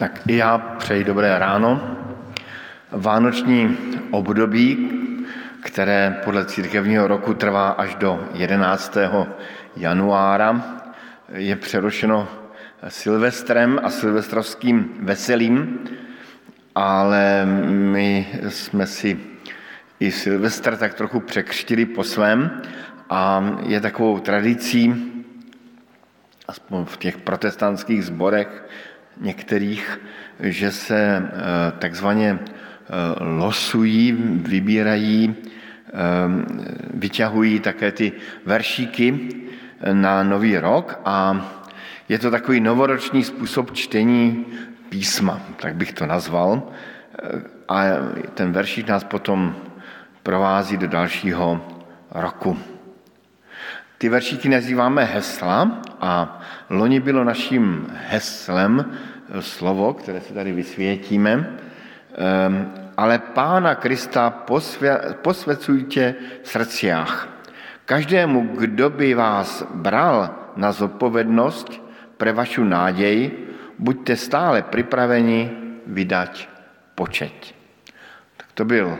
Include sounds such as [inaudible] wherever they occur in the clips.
Tak i já přeji dobré ráno. Vánoční období, které podle církevního roku trvá až do 11. januára, je přerušeno Silvestrem a silvestrovským veselím, ale my jsme si i Silvestr tak trochu překřtili po svém a je takovou tradicí, aspoň v těch protestantských zborech, některých, že se eh, takzvaně eh, losují, vybírají, eh, vyťahují také ty veršíky na nový rok a je to takový novoroční způsob čtení písma, tak bych to nazval. A ten veršík nás potom provází do dalšího roku. Ty veršíky nazýváme hesla a loni bylo naším heslem slovo, které se tady vysvětíme, ehm, ale Pána Krista posvěcujte v srdciach. Každému, kdo by vás bral na zodpovědnost pre vašu nádej, buďte stále připraveni vydať počet. Tak to byl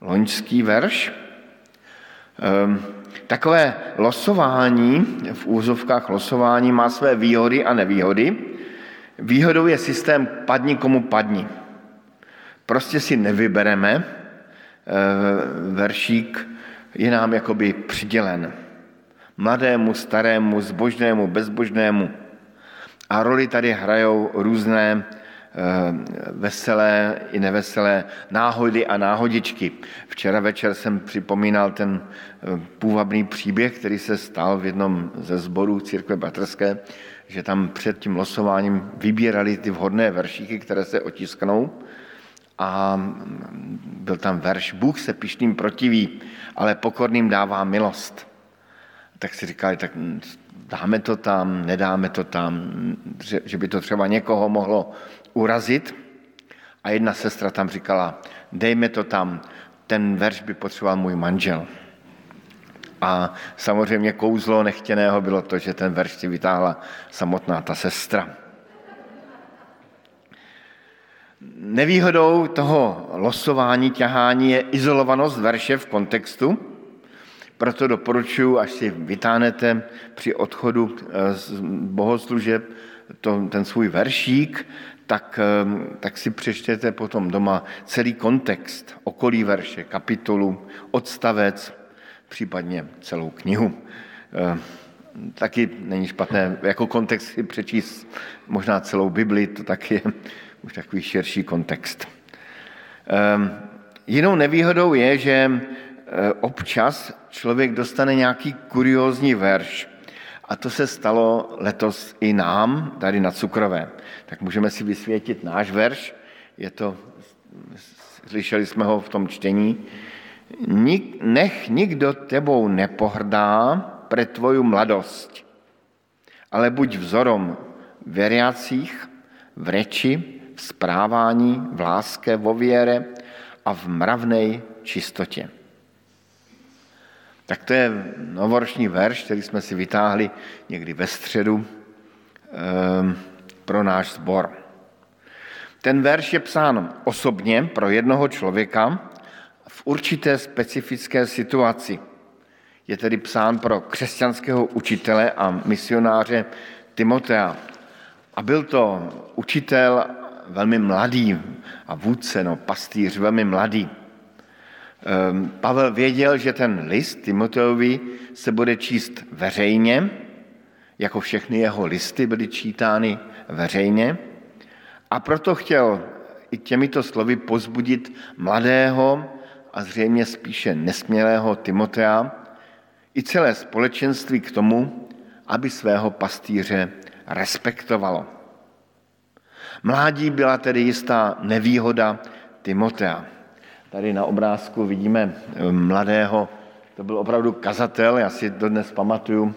loňský verš. Ehm, takové losování, v úzovkách losování, má své výhody a nevýhody. Výhodou je systém padni komu padni. Prostě si nevybereme, eh, veršík je nám jakoby přidělen. Mladému, starému, zbožnému, bezbožnému. A roli tady hrajou různé eh, veselé i neveselé náhody a náhodičky. Včera večer jsem připomínal ten eh, půvabný příběh, který se stal v jednom ze zborů církve bratrské, že tam před tím losováním vybírali ty vhodné veršíky, které se otisknou a byl tam verš Bůh se pišným protiví, ale pokorným dává milost. Tak si říkali, tak dáme to tam, nedáme to tam, že by to třeba někoho mohlo urazit. A jedna sestra tam říkala, dejme to tam, ten verš by potřeboval můj manžel. A samozřejmě kouzlo nechtěného bylo to, že ten verš si vytáhla samotná ta sestra. Nevýhodou toho losování, ťahání je izolovanost verše v kontextu, proto doporučuji, až si vytáhnete při odchodu eh, z bohoslužeb to, ten svůj veršík, tak, eh, tak si přečtěte potom doma celý kontext, okolí verše, kapitolu, odstavec, případně celou knihu. Eh, taky není špatné jako kontext si přečíst možná celou Bibli, to taky je už takový širší kontext. Eh, jinou nevýhodou je, že eh, občas člověk dostane nějaký kuriózní verš. A to se stalo letos i nám, tady na Cukrové. Tak můžeme si vysvětit náš verš. Je to, slyšeli jsme ho v tom čtení, nech nikdo tebou nepohrdá pre tvoju mladost, ale buď vzorom veriacích v reči, v správání, v láske, vo věre a v mravnej čistotě. Tak to je novoroční verš, který jsme si vytáhli někdy ve středu eh, pro náš sbor. Ten verš je psán osobně pro jednoho člověka, v určité specifické situaci. Je tedy psán pro křesťanského učitele a misionáře Timotea. A byl to učitel velmi mladý a vůdce, no, pastýř velmi mladý. Ehm, Pavel věděl, že ten list Timoteovi se bude číst veřejně, jako všechny jeho listy byly čítány veřejně. A proto chtěl i těmito slovy pozbudit mladého a zřejmě spíše nesmělého Timotea i celé společenství k tomu, aby svého pastýře respektovalo. Mládí byla tedy jistá nevýhoda Timotea. Tady na obrázku vidíme eh, mladého, to byl opravdu kazatel, já si to dnes pamatuju,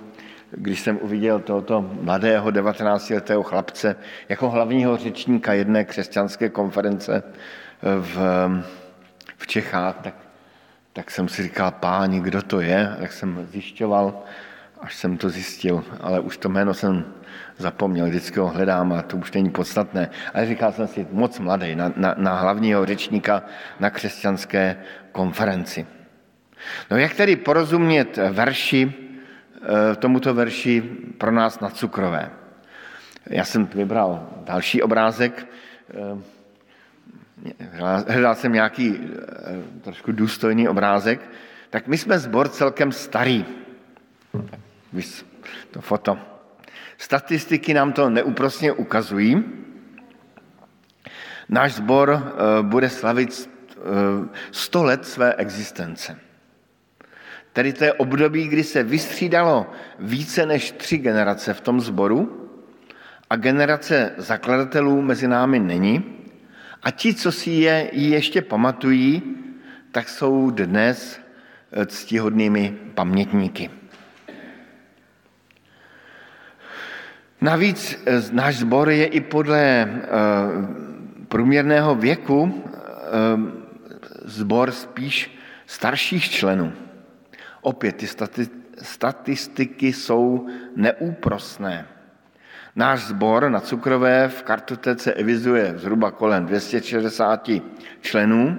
když jsem uviděl tohoto mladého 19-letého chlapce jako hlavního řečníka jedné křesťanské konference v v Čechách, tak, tak jsem si říkal, páni, kdo to je, tak jsem zjišťoval až jsem to zjistil, ale už to jméno jsem zapomněl, vždycky ho hledám a to už není podstatné. Ale říkal jsem si, moc mladý, na, na, na hlavního řečníka na křesťanské konferenci. No jak tedy porozumět verši, eh, tomuto verši pro nás na cukrové? Já jsem vybral další obrázek, eh, hledal jsem nějaký eh, trošku důstojný obrázek, tak my jsme zbor celkem starý. To foto. Statistiky nám to neúprostně ukazují. Náš sbor eh, bude slavit 100 let své existence. Tedy to je období, kdy se vystřídalo více než tři generace v tom sboru a generace zakladatelů mezi námi není. A ti, co si je ještě pamatují, tak jsou dnes eh, ctihodnými pamětníky. Navíc eh, náš sbor je i podle eh, průměrného věku sbor spíš starších členů. Opět ty statistiky jsou neúprosné. Náš sbor na Cukrové v kartotece evizuje zhruba kolem 260 členů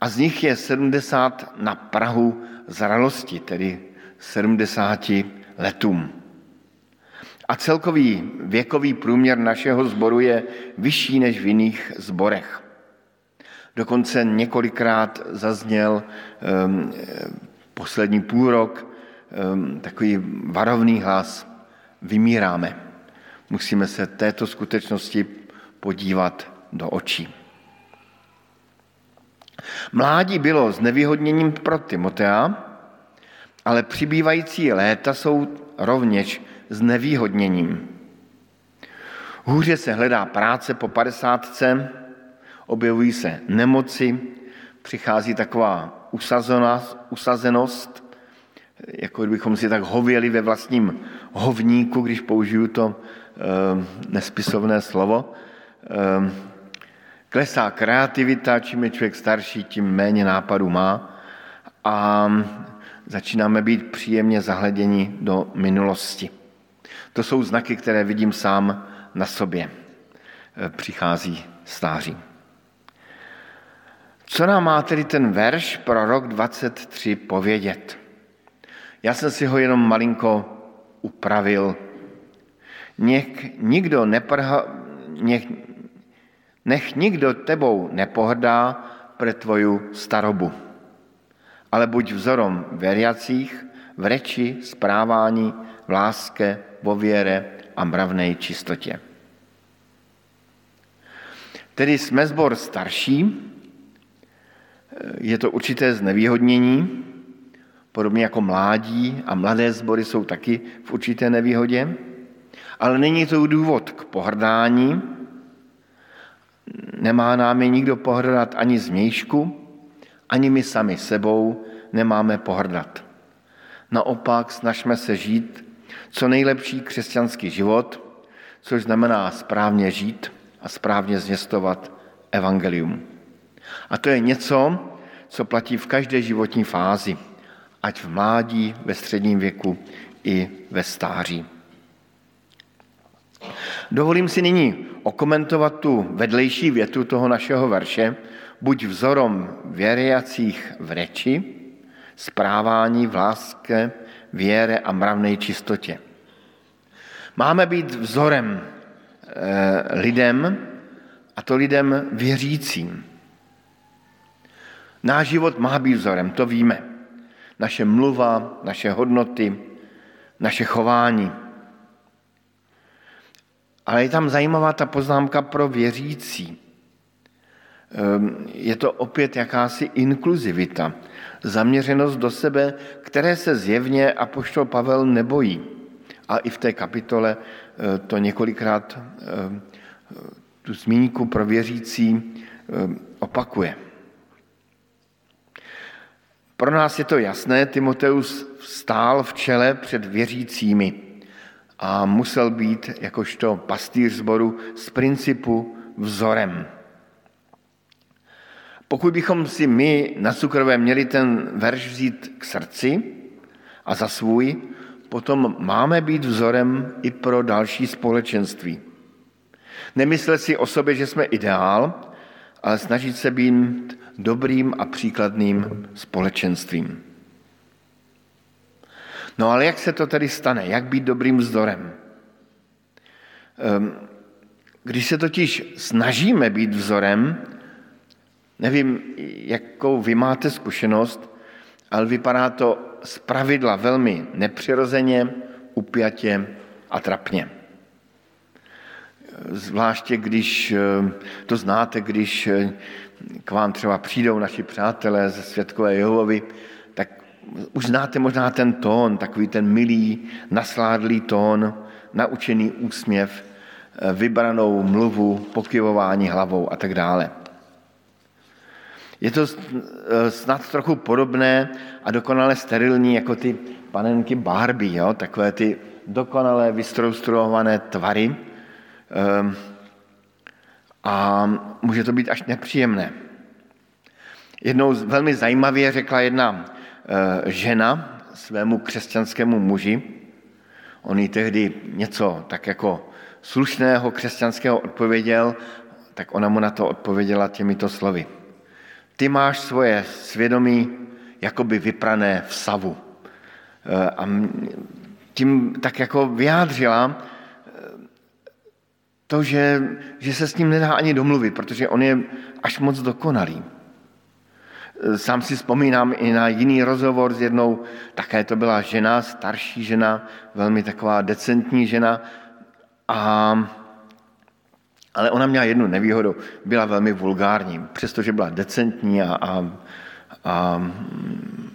a z nich je 70 na Prahu zralosti, tedy 70 letům. A celkový věkový průměr našeho sboru je vyšší než v jiných zborech. Dokonce několikrát zazněl um, poslední půl rok um, takový varovný hlas, vymíráme. Musíme se této skutečnosti podívat do očí. Mládí bylo s pro Timotea, ale přibývající léta jsou rovněž s nevýhodněním. Hůře se hledá práce po padesátce, objevují se nemoci, přichází taková usazenost, jako kdybychom si tak hověli ve vlastním hovníku, když použiju to nespisovné slovo. Ehm, klesá kreativita, čím je člověk starší, tím méně nápadů má a začínáme být příjemně zahleděni do minulosti. To jsou znaky, které vidím sám na sobě. Ehm, přichází stáří. Co nám má tedy ten verš pro rok 23 povědět? Já jsem si ho jenom malinko upravil Nech nikdo, neprha, nech, nech nikdo tebou nepohrdá pre tvoju starobu, ale buď vzorom veriacích v reči, správání, v láske, vo věre a mravnej čistotě. Tedy jsme zbor starší, je to určité znevýhodnění, podobně jako mládí a mladé sbory jsou taky v určité nevýhodě, ale není to důvod k pohrdání. Nemá námi nikdo pohrdat ani změjšku, ani my sami sebou nemáme pohrdat. Naopak snažme se žít co nejlepší křesťanský život, což znamená správně žít a správně zvěstovat evangelium. A to je něco, co platí v každé životní fázi, ať v mládí, ve středním věku i ve stáří. Dovolím si nyní okomentovat tu vedlejší větu toho našeho verše. Buď vzorom věriacích v reči, správání v láske, věre a mravnej čistotě. Máme být vzorem e, lidem, a to lidem věřícím. Náš život má být vzorem, to víme. Naše mluva, naše hodnoty, naše chování. Ale je tam zajímavá ta poznámka pro věřící. Ehm, je to opět jakási inkluzivita, zaměřenost do sebe, které se zjevně apoštol Pavel nebojí. A i v té kapitole eh, to několikrát ehm, tu zmínku pro věřící ehm, opakuje. Pro nás je to jasné, Timoteus stál v čele před věřícími a musel být jakožto pastýř zboru z principu vzorem. Pokud bychom si my na cukrové měli ten verš vzít k srdci a za svůj, potom máme být vzorem i pro další společenství. Nemyslet si o sobě, že jsme ideál, ale snažit se být dobrým a příkladným společenstvím. No ale jak se to tedy stane? Jak být dobrým vzorem? Ehm, když se totiž snažíme být vzorem, nevím, jakou vy máte zkušenost, ale vypadá to z pravidla velmi nepřirozeně, upjatě a trapně. Zvláště když eh, to znáte, když eh, k vám třeba přijdou naši přátelé ze Světkové Jehovovi, tak už znáte možná ten tón, takový ten milý, nasládlý tón, naučený úsměv, eh, vybranou mluvu, pokyvování hlavou a tak dále. Je to snad trochu podobné a dokonale sterilní jako ty panenky Barbie, jo? takové ty dokonale vystroustruované tvary, Ehm, a může to být až nepříjemné. Jednou velmi zajímavě řekla jedna eh, žena svému křesťanskému muži, on jí tehdy něco tak jako slušného křesťanského odpověděl, tak ona mu na to odpověděla těmito slovy. Ty máš svoje svědomí jakoby vyprané v savu. Eh, a tím tak jako vyjádřila, to, že, že se s ním nedá ani domluvit, protože on je až moc dokonalý. Sám si vzpomínám i na jiný rozhovor s jednou, také to byla žena, starší žena, velmi taková decentní žena, a, ale ona měla jednu nevýhodu, byla velmi vulgární, přestože byla decentní a, a, a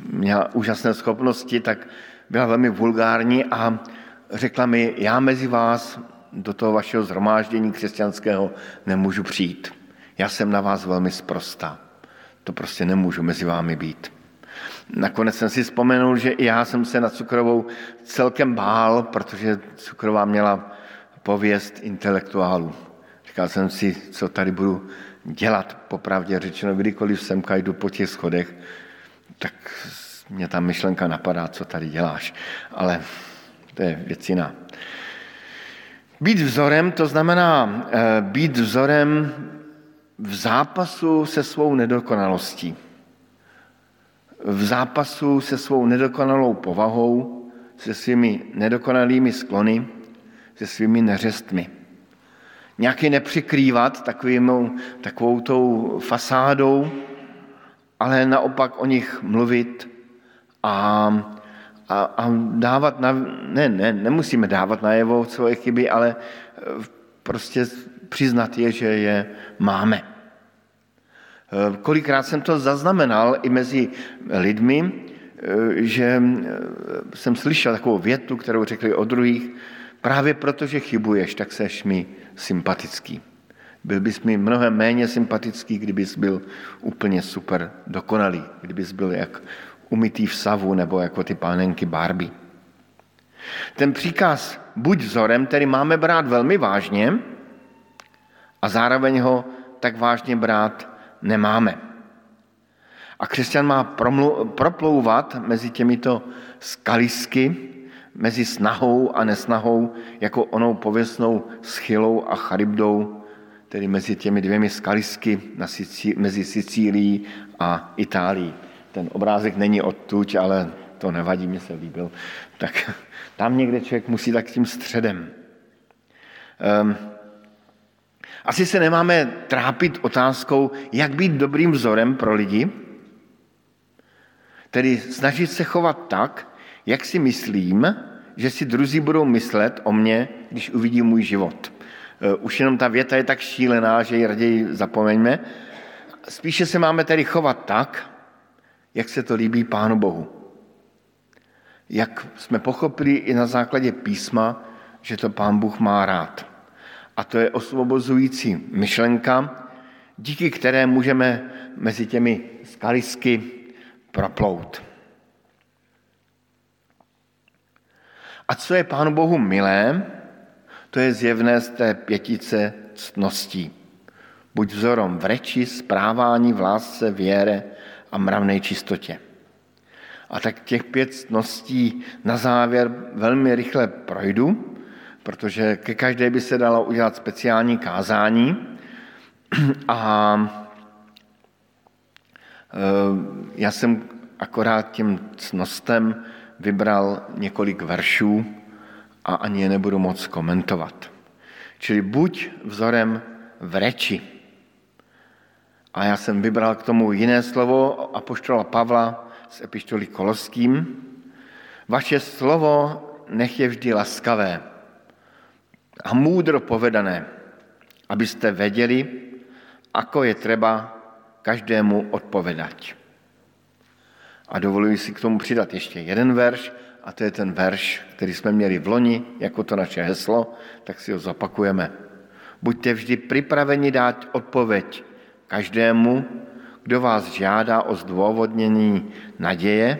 měla úžasné schopnosti, tak byla velmi vulgární a řekla mi, já mezi vás do toho vašeho zhromáždění křesťanského nemůžu přijít. Já jsem na vás velmi sprostá. To prostě nemůžu mezi vámi být. Nakonec jsem si vzpomenul, že i já jsem se na cukrovou celkem bál, protože cukrová měla pověst intelektuálů. Říkal jsem si, co tady budu dělat, popravdě řečeno, kdykoliv sem jdu po těch schodech, tak mě ta myšlenka napadá, co tady děláš. Ale to je věc jiná. Být vzorem, to znamená eh, být vzorem v zápasu se svou nedokonalostí. V zápasu se svou nedokonalou povahou, se svými nedokonalými sklony, se svými neřestmi. Nějaký nepřikrývat takovým, takovou tou fasádou, ale naopak o nich mluvit a a, a dávat na, ne, ne, nemusíme dávat najevo svoje chyby, ale prostě přiznat je, že je máme. Eh, kolikrát jsem to zaznamenal i mezi lidmi, eh, že jsem slyšel takovou větu, kterou řekli o druhých, právě proto, že chybuješ, tak seš mi sympatický. Byl bys mi mnohem méně sympatický, kdybys byl úplně super dokonalý, kdybys byl jak umytý v savu nebo jako ty pánenky Barbie. Ten příkaz buď vzorem, který máme brát velmi vážně a zároveň ho tak vážně brát nemáme. A křesťan má proplouvat mezi těmito skalisky, mezi snahou a nesnahou, jako onou pověstnou schylou a charybdou, tedy mezi těmi dvěmi skalisky mezi Sicílií a Itálií. Ten obrázek není odtuď, ale to nevadí, mi se líbil. Tak tam někde člověk musí tak tím středem. Um, asi se nemáme trápit otázkou, jak být dobrým vzorem pro lidi, tedy snažit se chovat tak, jak si myslím, že si druzí budou myslet o mně, když uvidí můj život. E, už jenom ta věta je tak šílená, že ji raději zapomeňme. Spíše se máme tedy chovat tak, jak se to líbí Pánu Bohu. Jak jsme pochopili i na základě písma, že to Pán Bůh má rád. A to je osvobozující myšlenka, díky které můžeme mezi těmi skalisky proplout. A co je Pánu Bohu milé, to je zjevné z té pětice ctností. Buď vzorom v reči, správání, v lásce, věre a mravné čistotě. A tak těch pět cností na závěr velmi rychle projdu, protože ke každé by se dalo udělat speciální kázání. [clears throat] A e, já jsem akorát tím cnostem vybral několik veršů a ani je nebudu moc komentovat. Čili buď vzorem v reči. A já jsem vybral k tomu jiné slovo apoštola Pavla z epištoly Koloským. Vaše slovo nech je vždy laskavé a múdro povedané, abyste věděli, ako je třeba každému odpovedať. A dovoluji si k tomu přidat ještě jeden verš, a to je ten verš, který jsme měli v loni, jako to naše heslo, tak si ho zopakujeme. Buďte vždy připraveni dát odpověď každému, kdo vás žádá o zdůvodnění naděje,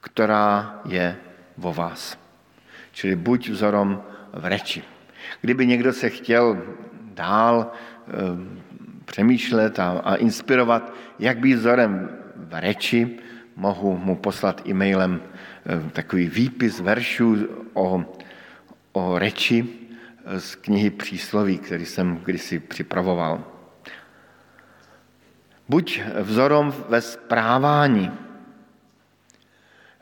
která je vo vás. Čili buď vzorom v reči. Kdyby někdo se chtěl dál e, přemýšlet a, a inspirovat, jak být vzorem v reči, mohu mu poslat e-mailem eh, takový výpis veršů o, o reči eh, z knihy Přísloví, který jsem kdysi připravoval. Buď vzorom ve správání.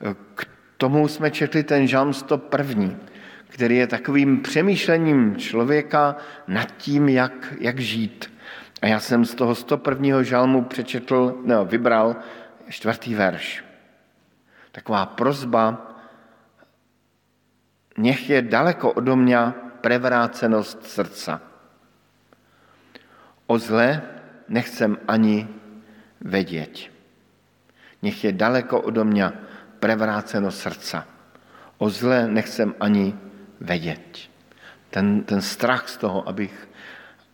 Eh, k tomu jsme četli ten žalm 101, který je takovým přemýšlením člověka nad tím, jak, jak žít. A já jsem z toho 101. žalmu přečetl, no, vybral čtvrtý verš. Taková prozba, nech je daleko odo mě prevrácenost srdca. O zle nechcem ani vědět. Nech je daleko odo mě prevrácenost srdca. O zle nechcem ani vědět. Ten, ten strach z toho, abych,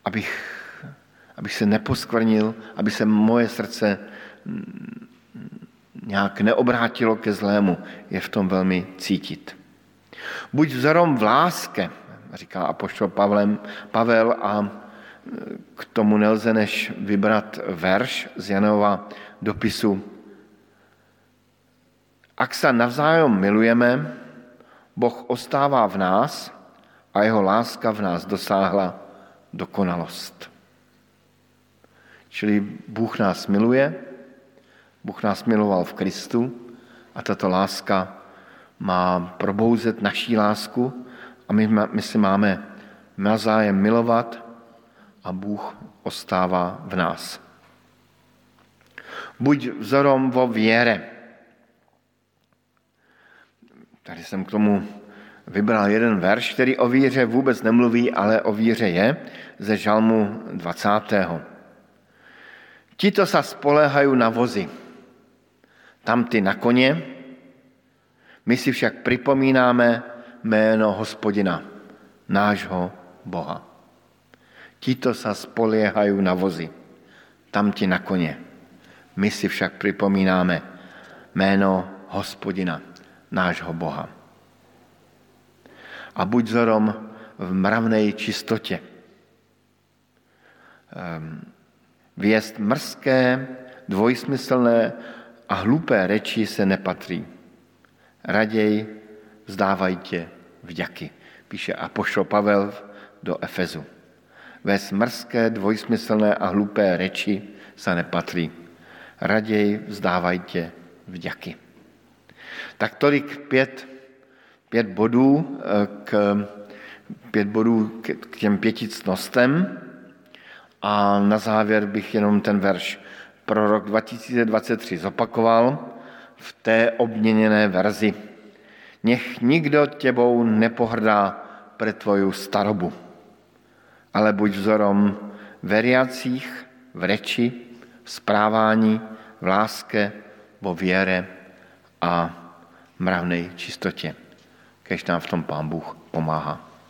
abych, abych se neposkvrnil, aby se moje srdce nějak neobrátilo ke zlému, je v tom velmi cítit. Buď vzorom v láske, říká apoštol Pavlem, Pavel a e, k tomu nelze než vybrat verš z Janova dopisu. Ak se navzájem milujeme, Boh ostává v nás a jeho láska v nás dosáhla dokonalost. Čili Bůh nás miluje, Bůh nás miloval v Kristu a tato láska má probouzet naší lásku a my, my si máme navzájem milovat a Bůh ostává v nás. Buď vzorom vo věre. Tady jsem k tomu vybral jeden verš, který o víře vůbec nemluví, ale o víře je, ze žalmu 20. Tito sa spolehají na vozy tam ty na koně, my si však připomínáme jméno hospodina, nášho Boha. Tito sa spoliehajú na vozy, tam ti na koně. My si však připomínáme jméno hospodina, nášho Boha. A buď vzorom v mravnej čistotě. Ehm, věst mrzké, dvojsmyslné a hlupé reči se nepatří. Raději vzdávajte vďaky, píše Apoštol Pavel do Efezu. Ve smrské, dvojsmyslné a hlupé reči se nepatří. Raději vzdávajte vďaky. Tak tolik pět, pět bodů eh, k, pět bodů k, těm pěti cnostem. A na závěr bych jenom ten verš pro rok 2023 zopakoval v té obměněné verzi. Nech nikdo těbou nepohrdá pre tvoju starobu, ale buď vzorom veriacích v reči, v správání, v láske, vo věre a mravnej čistotě. Kež nám v tom Pán Bůh pomáhá.